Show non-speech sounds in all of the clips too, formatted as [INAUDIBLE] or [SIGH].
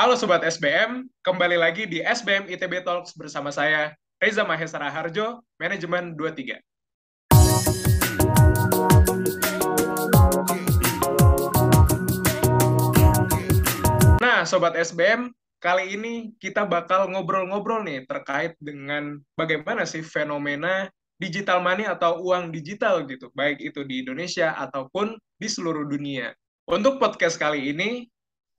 Halo Sobat SBM, kembali lagi di SBM ITB Talks bersama saya, Reza Mahesara Harjo, Manajemen 23. Nah, Sobat SBM, kali ini kita bakal ngobrol-ngobrol nih terkait dengan bagaimana sih fenomena digital money atau uang digital gitu, baik itu di Indonesia ataupun di seluruh dunia. Untuk podcast kali ini,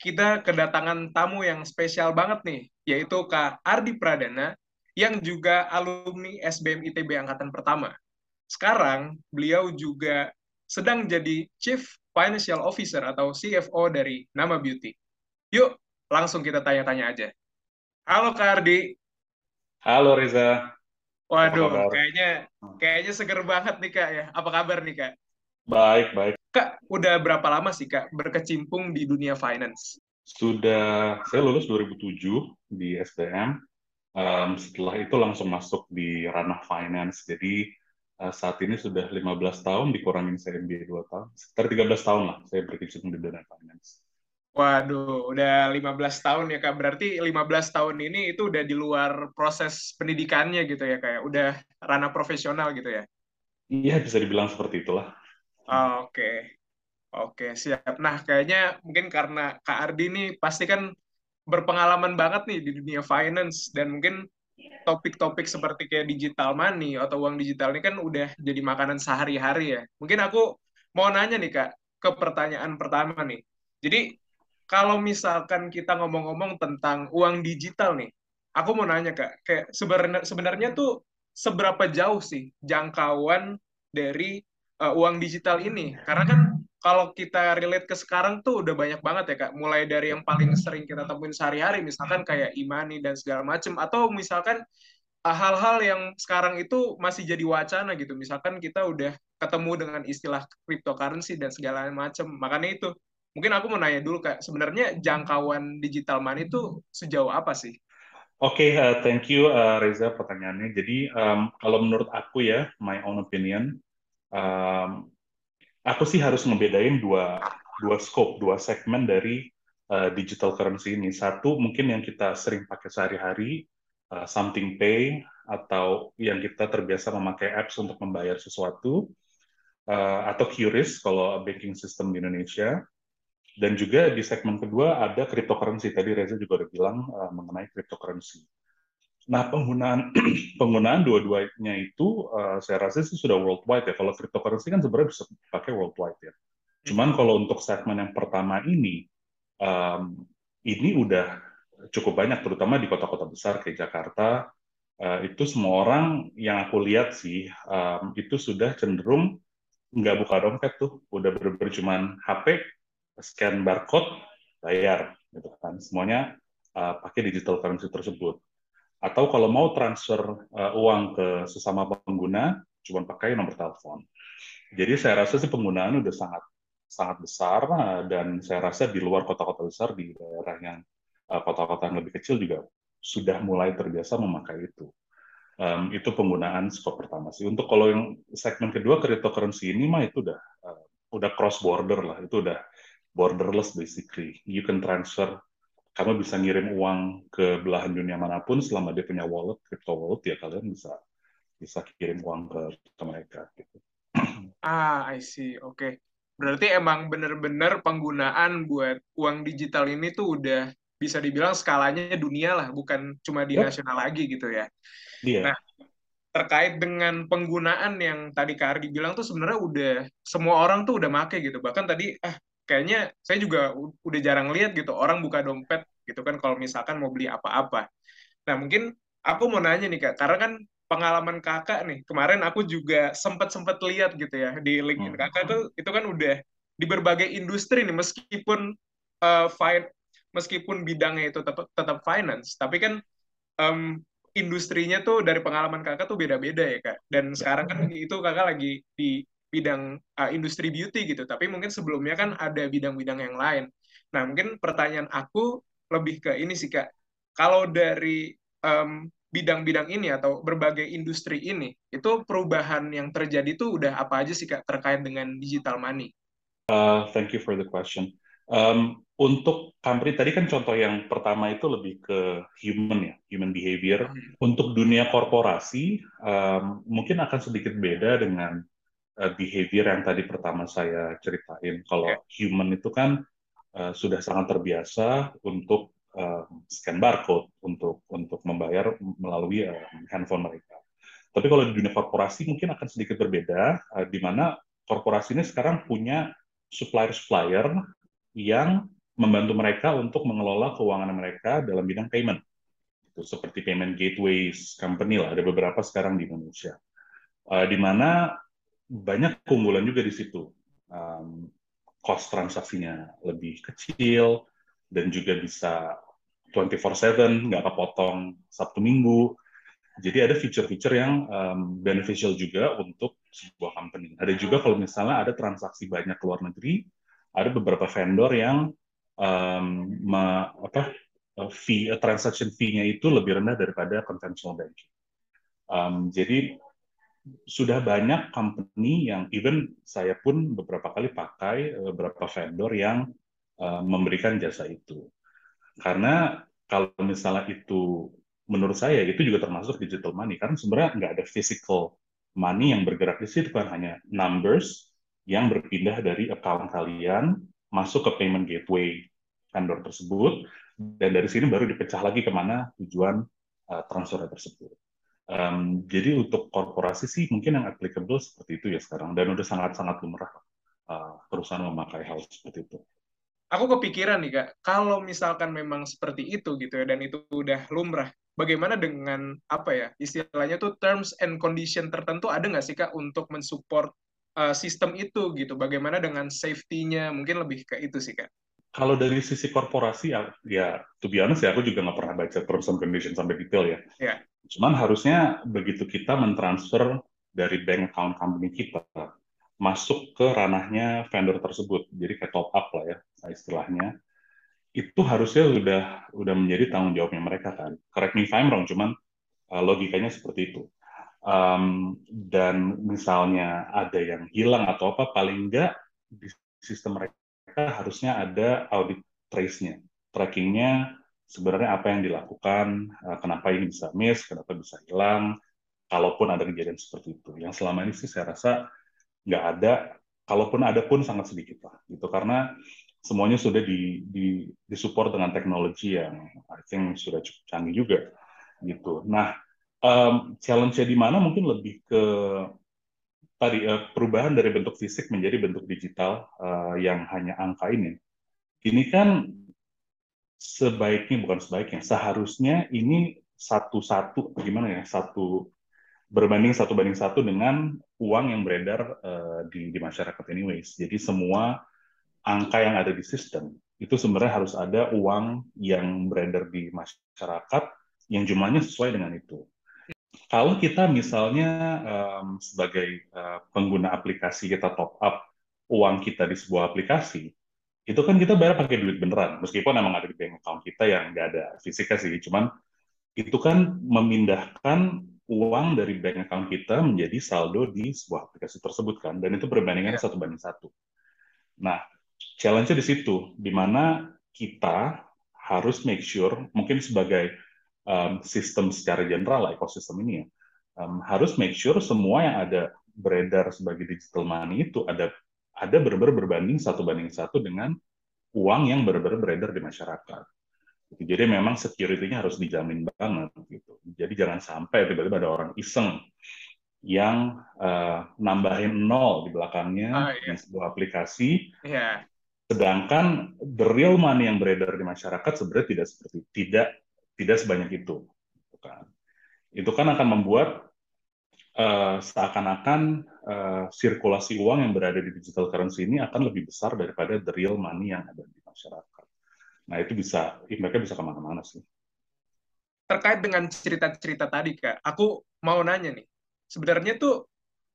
kita kedatangan tamu yang spesial banget nih, yaitu Kak Ardi Pradana, yang juga alumni SBM ITB Angkatan Pertama. Sekarang, beliau juga sedang jadi Chief Financial Officer atau CFO dari Nama Beauty. Yuk, langsung kita tanya-tanya aja. Halo Kak Ardi. Halo Reza. Waduh, kayaknya kayaknya seger banget nih Kak ya. Apa kabar nih Kak? Baik, baik. Kak, udah berapa lama sih Kak berkecimpung di dunia finance? Sudah, saya lulus 2007 di STM. Um, setelah itu langsung masuk di ranah finance. Jadi uh, saat ini sudah 15 tahun, dikurangin saya MBA 2 tahun. Sekitar 13 tahun lah saya berkecimpung di dunia finance. Waduh, udah 15 tahun ya Kak. Berarti 15 tahun ini itu udah di luar proses pendidikannya gitu ya Kak. Udah ranah profesional gitu ya? Iya, bisa dibilang seperti itulah. Oh, Oke, okay. oke okay, siap. Nah, kayaknya mungkin karena Kak Ardi ini pasti kan berpengalaman banget nih di dunia finance dan mungkin topik-topik seperti kayak digital money atau uang digital ini kan udah jadi makanan sehari-hari ya. Mungkin aku mau nanya nih Kak ke pertanyaan pertama nih. Jadi kalau misalkan kita ngomong-ngomong tentang uang digital nih, aku mau nanya Kak, kayak sebenarnya sebenarnya tuh seberapa jauh sih jangkauan dari uh, uang digital ini. Karena kan kalau kita relate ke sekarang tuh udah banyak banget ya kak. Mulai dari yang paling sering kita temuin sehari-hari misalkan kayak imani dan segala macem atau misalkan uh, hal-hal yang sekarang itu masih jadi wacana gitu. Misalkan kita udah ketemu dengan istilah cryptocurrency dan segala macem. Makanya itu mungkin aku mau nanya dulu kak. Sebenarnya jangkauan digital money itu sejauh apa sih? Oke, okay, uh, thank you uh, Reza pertanyaannya. Jadi um, kalau menurut aku ya, my own opinion, um, aku sih harus ngebedain dua dua scope, dua segmen dari uh, digital currency ini. Satu mungkin yang kita sering pakai sehari-hari, uh, something pay atau yang kita terbiasa memakai apps untuk membayar sesuatu, uh, atau QRIS kalau banking system di Indonesia. Dan juga di segmen kedua ada cryptocurrency. Tadi Reza juga udah bilang uh, mengenai cryptocurrency. Nah, penggunaan [CLEARS THROAT] penggunaan dua-duanya itu uh, saya rasa sih sudah worldwide ya. Kalau cryptocurrency kan sebenarnya bisa pakai worldwide ya. Cuman kalau untuk segmen yang pertama ini, um, ini udah cukup banyak, terutama di kota-kota besar kayak Jakarta. Uh, itu semua orang yang aku lihat sih, um, itu sudah cenderung nggak buka dompet tuh, udah bener-bener cuman HP, scan barcode, bayar, gitu kan. Semuanya uh, pakai digital currency tersebut atau kalau mau transfer uh, uang ke sesama pengguna cuma pakai nomor telepon. Jadi saya rasa sih penggunaan udah sangat sangat besar uh, dan saya rasa di luar kota-kota besar di daerah yang uh, kota-kota yang lebih kecil juga sudah mulai terbiasa memakai itu. Um, itu penggunaan skop pertama sih. Untuk kalau yang segmen kedua cryptocurrency ini mah itu udah uh, udah cross border lah, itu udah borderless basically. You can transfer kamu bisa ngirim uang ke belahan dunia mana pun selama dia punya wallet, crypto wallet ya kalian bisa bisa kirim uang ke, ke mereka gitu. [CLEARS THROAT] Ah, I see. Oke. Okay. Berarti emang benar-benar penggunaan buat uang digital ini tuh udah bisa dibilang skalanya dunia lah, bukan cuma di yep. nasional lagi gitu ya. Iya. Nah, terkait dengan penggunaan yang tadi Kak Ardi bilang tuh sebenarnya udah semua orang tuh udah make gitu. Bahkan tadi ah kayaknya saya juga udah jarang lihat gitu orang buka dompet gitu kan kalau misalkan mau beli apa-apa. Nah mungkin aku mau nanya nih kak, karena kan pengalaman kakak nih kemarin aku juga sempat sempat lihat gitu ya di LinkedIn hmm. kakak tuh itu kan udah di berbagai industri nih meskipun uh, fine, meskipun bidangnya itu tetap tetap finance, tapi kan um, industrinya tuh dari pengalaman kakak tuh beda-beda ya kak. Dan sekarang kan itu kakak lagi di bidang uh, industri beauty gitu, tapi mungkin sebelumnya kan ada bidang-bidang yang lain. Nah, mungkin pertanyaan aku lebih ke ini sih Kak. Kalau dari um, bidang-bidang ini atau berbagai industri ini, itu perubahan yang terjadi itu udah apa aja sih Kak terkait dengan digital money? Uh, thank you for the question. Um, untuk company tadi kan contoh yang pertama itu lebih ke human ya, human behavior. Hmm. Untuk dunia korporasi um, mungkin akan sedikit beda dengan uh, behavior yang tadi pertama saya ceritain. Kalau yeah. human itu kan uh, sudah sangat terbiasa untuk uh, scan barcode, untuk untuk membayar melalui uh, handphone mereka. Tapi kalau di dunia korporasi mungkin akan sedikit berbeda, uh, di mana korporasi ini sekarang punya supplier-supplier yang membantu mereka untuk mengelola keuangan mereka dalam bidang payment. Itu seperti payment gateways company lah, ada beberapa sekarang di Indonesia. Uh, di mana banyak keunggulan juga di situ. Um, cost transaksinya lebih kecil dan juga bisa 24/7 nggak kepotong Sabtu Minggu. Jadi ada fitur-fitur yang um, beneficial juga untuk sebuah company. Ada juga kalau misalnya ada transaksi banyak ke luar negeri, ada beberapa vendor yang um, ma, apa fee transaction fee-nya itu lebih rendah daripada conventional banking. Um, jadi sudah banyak company yang even saya pun beberapa kali pakai eh, beberapa vendor yang uh, memberikan jasa itu. Karena kalau misalnya itu menurut saya itu juga termasuk digital money karena sebenarnya nggak ada physical money yang bergerak di situ kan hanya numbers yang berpindah dari account kalian masuk ke payment gateway vendor tersebut dan dari sini baru dipecah lagi ke mana tujuan uh, transfer tersebut. Um, jadi untuk korporasi sih mungkin yang applicable seperti itu ya sekarang dan udah sangat-sangat lumrah uh, perusahaan memakai hal seperti itu. Aku kepikiran nih kak, kalau misalkan memang seperti itu gitu ya dan itu udah lumrah, bagaimana dengan apa ya istilahnya tuh terms and condition tertentu ada nggak sih kak untuk mensupport uh, sistem itu gitu? Bagaimana dengan safety-nya? Mungkin lebih ke itu sih kak. Kalau dari sisi korporasi ya, ya to be honest ya aku juga nggak pernah baca terms and condition sampai detail ya. Yeah. Cuman harusnya begitu kita mentransfer dari bank account company kita masuk ke ranahnya vendor tersebut, jadi kayak top up lah ya istilahnya, itu harusnya udah udah menjadi tanggung jawabnya mereka kan. Correct me if I'm wrong, cuman uh, logikanya seperti itu um, dan misalnya ada yang hilang atau apa, paling enggak di sistem mereka harusnya ada audit trace-nya, trackingnya sebenarnya apa yang dilakukan, uh, kenapa ini bisa miss, kenapa bisa hilang, kalaupun ada kejadian seperti itu. Yang selama ini sih saya rasa nggak ada, kalaupun ada pun sangat sedikit lah, gitu karena semuanya sudah di, di, disupport dengan teknologi yang I think sudah cukup canggih juga, gitu. Nah, um, challenge-nya di mana mungkin lebih ke tadi uh, perubahan dari bentuk fisik menjadi bentuk digital uh, yang hanya angka ini. Ini kan sebaiknya bukan sebaiknya, seharusnya ini satu-satu gimana ya satu berbanding satu banding satu dengan uang yang beredar uh, di, di masyarakat anyways. Jadi semua angka yang ada di sistem itu sebenarnya harus ada uang yang beredar di masyarakat yang jumlahnya sesuai dengan itu kalau kita misalnya um, sebagai uh, pengguna aplikasi kita top up uang kita di sebuah aplikasi, itu kan kita bayar pakai duit beneran, meskipun memang ada di bank account kita yang nggak ada fisiknya sih, cuman itu kan memindahkan uang dari bank account kita menjadi saldo di sebuah aplikasi tersebut kan, dan itu perbandingan iya. satu banding satu. Nah, challenge-nya di situ, di mana kita harus make sure, mungkin sebagai um, sistem secara general ekosistem ini ya, um, harus make sure semua yang ada beredar sebagai digital money itu ada ada benar-benar berbanding satu banding satu dengan uang yang benar-benar beredar di masyarakat. Jadi memang security-nya harus dijamin banget gitu. Jadi jangan sampai tiba-tiba ada orang iseng yang uh, nambahin nol di belakangnya oh, iya. di sebuah aplikasi. Yeah. Sedangkan the real money yang beredar di masyarakat sebenarnya tidak seperti tidak tidak sebanyak itu. Gitu kan. Itu kan akan membuat uh, seakan-akan uh, sirkulasi uang yang berada di digital currency ini akan lebih besar daripada the real money yang ada di masyarakat. Nah itu bisa, mereka bisa ke mana-mana sih. Terkait dengan cerita-cerita tadi, Kak, aku mau nanya nih, sebenarnya tuh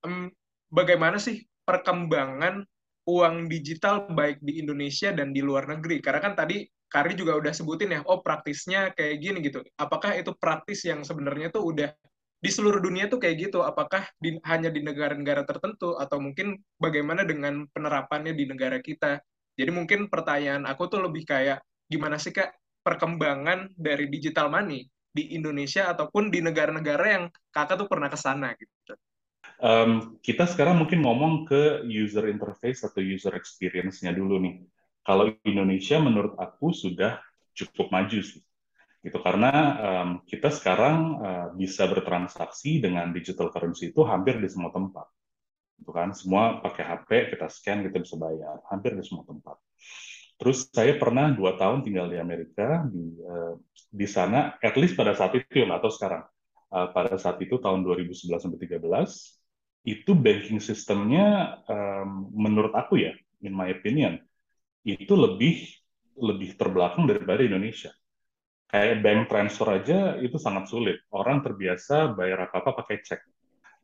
um, bagaimana sih perkembangan uang digital baik di Indonesia dan di luar negeri? Karena kan tadi Kari juga udah sebutin ya, oh praktisnya kayak gini gitu. Apakah itu praktis yang sebenarnya tuh udah di seluruh dunia tuh kayak gitu? Apakah di, hanya di negara-negara tertentu atau mungkin bagaimana dengan penerapannya di negara kita? Jadi mungkin pertanyaan aku tuh lebih kayak gimana sih kak perkembangan dari digital money di Indonesia ataupun di negara-negara yang kakak tuh pernah ke sana gitu. Um, kita sekarang mungkin ngomong ke user interface atau user experience-nya dulu nih. Kalau Indonesia menurut aku sudah cukup maju sih. Gitu karena um, kita sekarang uh, bisa bertransaksi dengan digital currency itu hampir di semua tempat. Gitu kan, semua pakai HP, kita scan, kita bisa bayar, hampir di semua tempat. Terus saya pernah dua tahun tinggal di Amerika di uh, di sana, at least pada saat itu atau sekarang. Uh, pada saat itu tahun 2011 sampai 13 itu banking sistemnya um, menurut aku ya, in my opinion, itu lebih lebih terbelakang daripada Indonesia. Kayak bank transfer aja itu sangat sulit. Orang terbiasa bayar apa-apa pakai cek.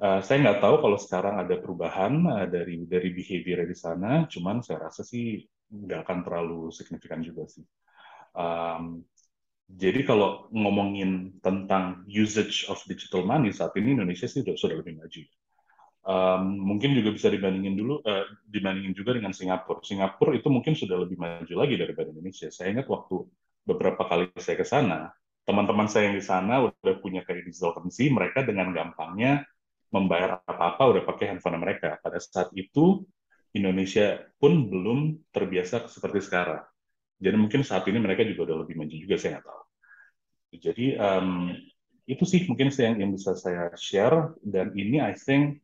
Uh, saya nggak tahu kalau sekarang ada perubahan uh, dari dari behavior di sana, cuman saya rasa sih nggak akan terlalu signifikan juga sih. Um, jadi kalau ngomongin tentang usage of digital money saat ini Indonesia sih sudah, sudah lebih maju um, mungkin juga bisa dibandingin dulu uh, dibandingin juga dengan Singapura. Singapura itu mungkin sudah lebih maju lagi daripada Indonesia. Saya ingat waktu beberapa kali saya ke sana, teman-teman saya yang di sana udah punya kayak digital currency, mereka dengan gampangnya membayar apa-apa udah pakai handphone mereka. Pada saat itu Indonesia pun belum terbiasa seperti sekarang. Jadi mungkin saat ini mereka juga udah lebih maju juga, saya nggak tahu. Jadi um, itu sih mungkin yang, yang bisa saya share dan ini I think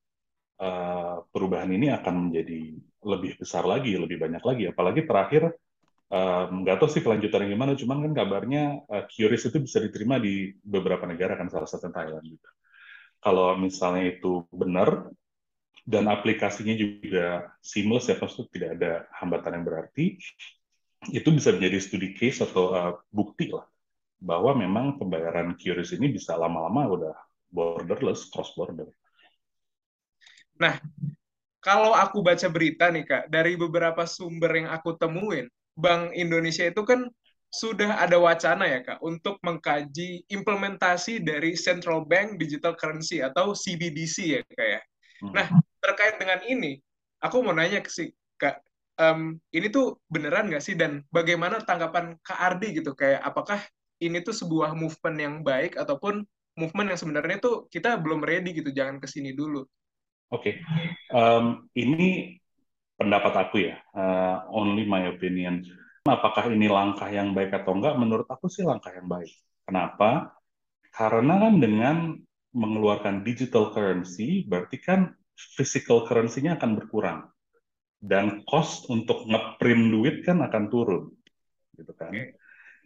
uh, perubahan ini akan menjadi lebih besar lagi, lebih banyak lagi. Apalagi terakhir nggak um, tahu sih kelanjutannya gimana, cuman kan kabarnya uh, QRIS itu bisa diterima di beberapa negara kan salah satu Thailand juga. Kalau misalnya itu benar dan aplikasinya juga seamless ya, maksudnya tidak ada hambatan yang berarti, itu bisa menjadi studi case atau uh, bukti lah bahwa memang pembayaran QRIS ini bisa lama-lama udah borderless, cross border. Nah, kalau aku baca berita nih Kak, dari beberapa sumber yang aku temuin, Bank Indonesia itu kan sudah ada wacana ya Kak untuk mengkaji implementasi dari Central Bank Digital Currency atau CBDC ya Kak ya. Hmm. Nah, terkait dengan ini, aku mau nanya ke si Kak, um, ini tuh beneran nggak sih dan bagaimana tanggapan Kak Ardi gitu kayak apakah ini tuh sebuah movement yang baik ataupun movement yang sebenarnya tuh kita belum ready gitu, jangan ke sini dulu. Oke, okay. um, ini pendapat aku ya, uh, only my opinion. Apakah ini langkah yang baik atau enggak? Menurut aku sih langkah yang baik. Kenapa? Karena kan dengan mengeluarkan digital currency, berarti kan physical currency-nya akan berkurang. Dan cost untuk ngeprint duit kan akan turun. Gitu kan.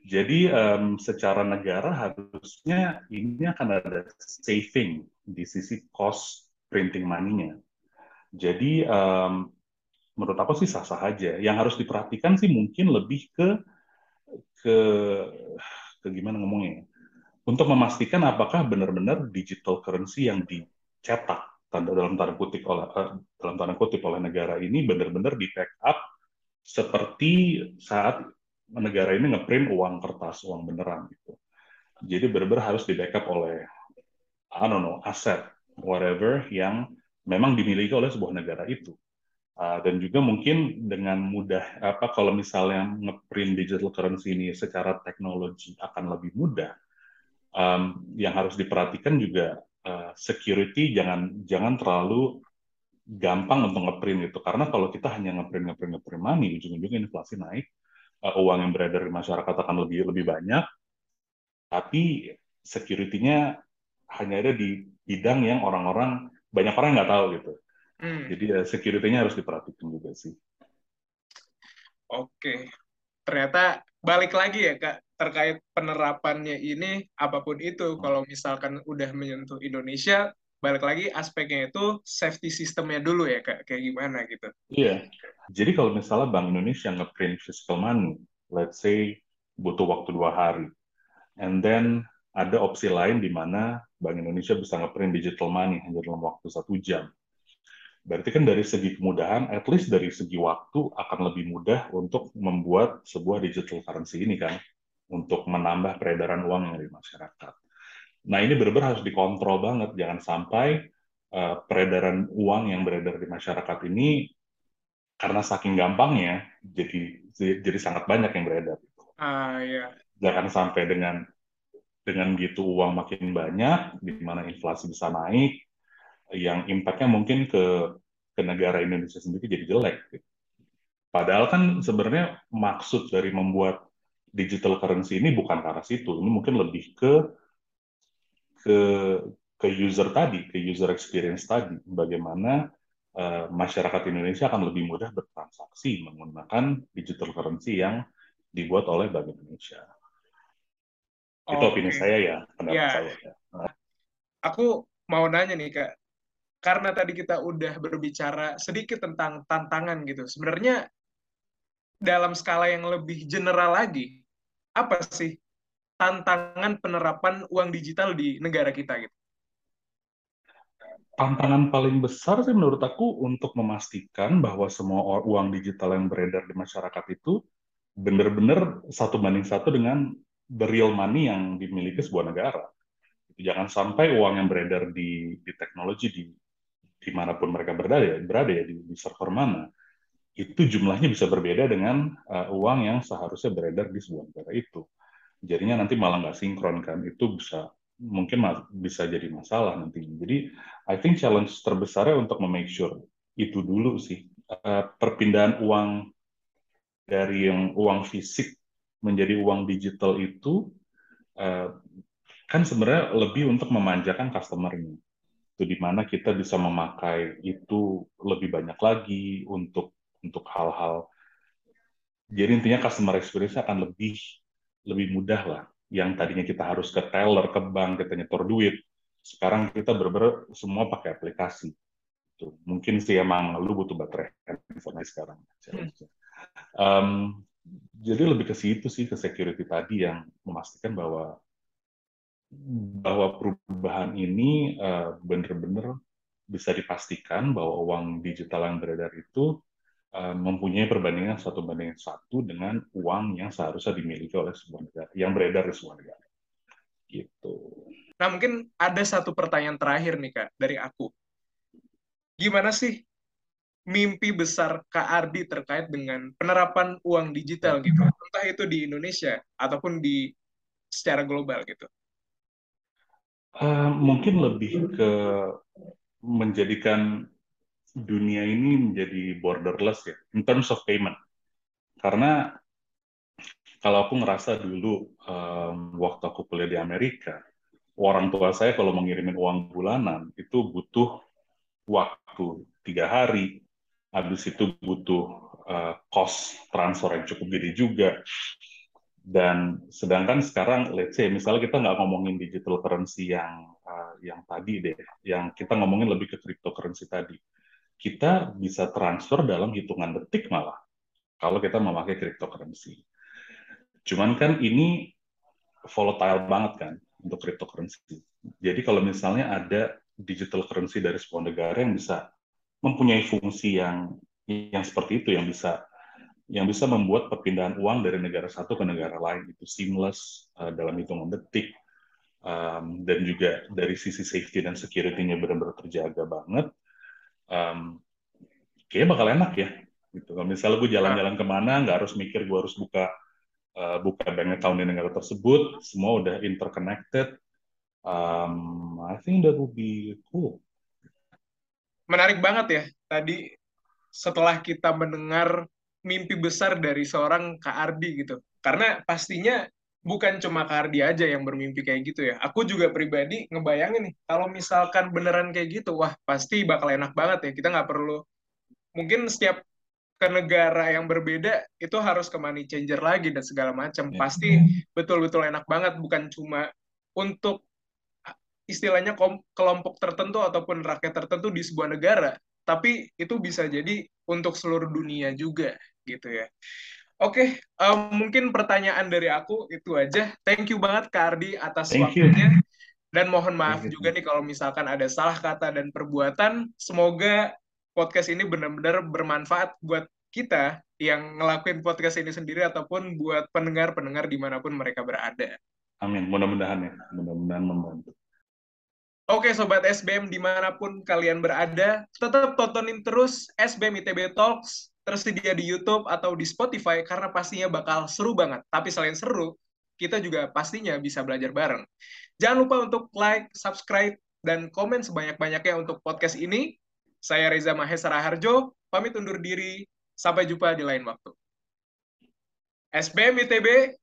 Jadi um, secara negara harusnya ini akan ada saving di sisi cost printing money-nya. Jadi um, menurut aku sih sah-sah aja. Yang harus diperhatikan sih mungkin lebih ke ke ke gimana ngomongnya? Untuk memastikan apakah benar-benar digital currency yang dicetak tanda dalam tanda kutip oleh uh, dalam tanda kutip oleh negara ini benar-benar di backup seperti saat negara ini ngeprint uang kertas, uang beneran gitu. Jadi benar-benar harus di backup oleh I don't know, aset whatever yang memang dimiliki oleh sebuah negara itu. Uh, dan juga mungkin dengan mudah apa kalau misalnya ngeprint digital currency ini secara teknologi akan lebih mudah um, yang harus diperhatikan juga uh, security jangan jangan terlalu gampang untuk ngeprint itu karena kalau kita hanya ngeprint ngeprint ngeprint money ujung-ujungnya inflasi naik uh, uang yang beredar di masyarakat akan lebih lebih banyak tapi security-nya hanya ada di bidang yang orang-orang banyak orang nggak tahu gitu. Hmm. Jadi ya security-nya harus diperhatikan juga sih. Oke, ternyata balik lagi ya kak terkait penerapannya ini apa pun itu hmm. kalau misalkan udah menyentuh Indonesia balik lagi aspeknya itu safety sistemnya dulu ya kak kayak gimana gitu. Iya, jadi kalau misalnya Bank Indonesia ngeprint physical money, let's say butuh waktu dua hari, and then ada opsi lain di mana Bank Indonesia bisa ngeprint digital money hanya dalam waktu satu jam. Berarti kan dari segi kemudahan, at least dari segi waktu akan lebih mudah untuk membuat sebuah digital currency ini kan, untuk menambah peredaran uang di masyarakat. Nah ini benar-benar harus dikontrol banget, jangan sampai uh, peredaran uang yang beredar di masyarakat ini karena saking gampangnya jadi jadi sangat banyak yang beredar. Ah ya. Jangan sampai dengan dengan gitu uang makin banyak, di mana inflasi bisa naik, yang impactnya mungkin ke ke negara Indonesia sendiri jadi jelek. Padahal kan sebenarnya maksud dari membuat digital currency ini bukan ke arah situ, ini mungkin lebih ke ke ke user tadi, ke user experience tadi, bagaimana uh, masyarakat Indonesia akan lebih mudah bertransaksi menggunakan digital currency yang dibuat oleh Bank Indonesia. Oh, Itu opini okay. saya ya, pendapat ya. saya. Ya. Aku mau nanya nih kak, karena tadi kita udah berbicara sedikit tentang tantangan gitu. Sebenarnya dalam skala yang lebih general lagi, apa sih tantangan penerapan uang digital di negara kita gitu? tantangan paling besar sih menurut aku untuk memastikan bahwa semua uang digital yang beredar di masyarakat itu benar-benar satu banding satu dengan the real money yang dimiliki sebuah negara. Jangan sampai uang yang beredar di, di teknologi di di mana pun mereka berada ya, berada ya di, di server mana, itu jumlahnya bisa berbeda dengan uh, uang yang seharusnya beredar di sebuah negara itu. Jadinya nanti malah nggak sinkron kan, itu bisa mungkin bisa jadi masalah nanti. Jadi, I think challenge terbesarnya untuk memake sure itu dulu sih. Uh, perpindahan uang dari yang uang fisik menjadi uang digital itu uh, kan sebenarnya lebih untuk memanjakan customer-nya. Itu di mana kita bisa memakai itu lebih banyak lagi untuk untuk hal-hal. Jadi intinya customer experience akan lebih lebih mudah lah yang tadinya kita harus ke teller, ke bank, kita nyetor duit, sekarang kita bener semua pakai aplikasi. Tuh. Mungkin sih emang lu butuh baterai handphone sekarang. Um, jadi lebih ke situ sih, ke security tadi yang memastikan bahwa bahwa perubahan ini uh, benar-benar bisa dipastikan bahwa uang digital yang beredar itu uh, mempunyai perbandingan satu banding satu dengan uang yang seharusnya dimiliki oleh sebuah negara, yang beredar di sebuah negara. Gitu. Nah, mungkin ada satu pertanyaan terakhir nih, Kak, dari aku. Gimana sih mimpi besar Kak Ardi terkait dengan penerapan uang digital gitu? Entah itu di Indonesia ataupun di secara global gitu. Uh, mungkin lebih ke menjadikan dunia ini menjadi borderless ya, in terms of payment. Karena kalau aku ngerasa dulu um, waktu aku kuliah di Amerika, orang tua saya kalau mengirimin uang bulanan itu butuh waktu tiga hari, habis itu butuh uh, cost transfer yang cukup gede juga. Dan sedangkan sekarang, let's say, misalnya kita nggak ngomongin digital currency yang uh, yang tadi deh, yang kita ngomongin lebih ke cryptocurrency tadi kita bisa transfer dalam hitungan detik malah kalau kita memakai cryptocurrency. Cuman kan ini volatile banget kan untuk cryptocurrency. Jadi kalau misalnya ada digital currency dari sebuah negara yang bisa mempunyai fungsi yang yang seperti itu yang bisa yang bisa membuat perpindahan uang dari negara satu ke negara lain itu seamless uh, dalam hitungan detik. Um, dan juga dari sisi safety dan security-nya benar-benar terjaga banget. Um, kayaknya bakal enak ya gitu. Kalau misalnya gue jalan-jalan ke mana nggak harus mikir gue harus buka uh, buka bank account di negara tersebut semua udah interconnected. Um, I think that would be cool. Menarik banget ya tadi setelah kita mendengar mimpi besar dari seorang Kak Ardi gitu karena pastinya bukan cuma Kardi aja yang bermimpi kayak gitu ya. Aku juga pribadi ngebayangin nih, kalau misalkan beneran kayak gitu, wah pasti bakal enak banget ya. Kita nggak perlu, mungkin setiap ke negara yang berbeda itu harus ke money changer lagi dan segala macam. Ya. Pasti betul-betul enak banget, bukan cuma untuk istilahnya kelompok tertentu ataupun rakyat tertentu di sebuah negara, tapi itu bisa jadi untuk seluruh dunia juga gitu ya. Oke, okay, um, mungkin pertanyaan dari aku itu aja. Thank you banget Kak Ardi atas Thank waktunya. You. Dan mohon maaf juga nih kalau misalkan ada salah kata dan perbuatan. Semoga podcast ini benar-benar bermanfaat buat kita yang ngelakuin podcast ini sendiri ataupun buat pendengar-pendengar di mana pun mereka berada. Amin. Mudah-mudahan ya. Mudah-mudahan membantu. Oke Sobat SBM di mana pun kalian berada, tetap tontonin terus SBM ITB Talks tersedia di YouTube atau di Spotify karena pastinya bakal seru banget. Tapi selain seru, kita juga pastinya bisa belajar bareng. Jangan lupa untuk like, subscribe, dan komen sebanyak-banyaknya untuk podcast ini. Saya Reza Mahesara Harjo, pamit undur diri. Sampai jumpa di lain waktu. SBM ITB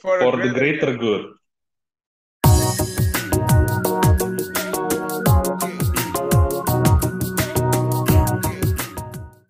for, for the greater good.